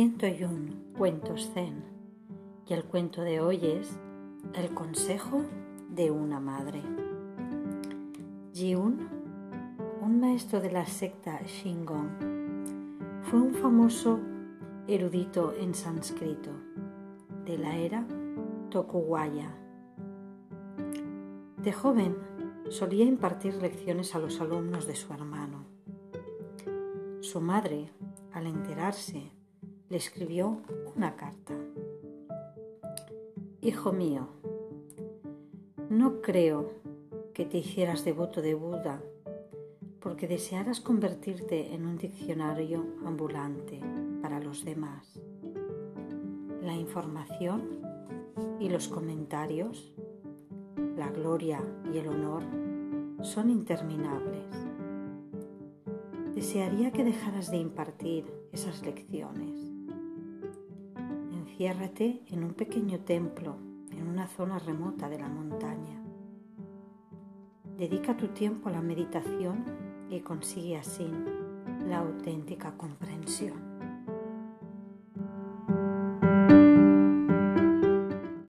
101 cuentos zen y el cuento de hoy es El consejo de una madre. Jiun, un maestro de la secta Shingon, fue un famoso erudito en sánscrito de la era Tokugawa. De joven solía impartir lecciones a los alumnos de su hermano. Su madre, al enterarse le escribió una carta. Hijo mío, no creo que te hicieras devoto de Buda porque desearas convertirte en un diccionario ambulante para los demás. La información y los comentarios, la gloria y el honor son interminables. Desearía que dejaras de impartir esas lecciones Enciérrate en un pequeño templo en una zona remota de la montaña. Dedica tu tiempo a la meditación y consigue así la auténtica comprensión.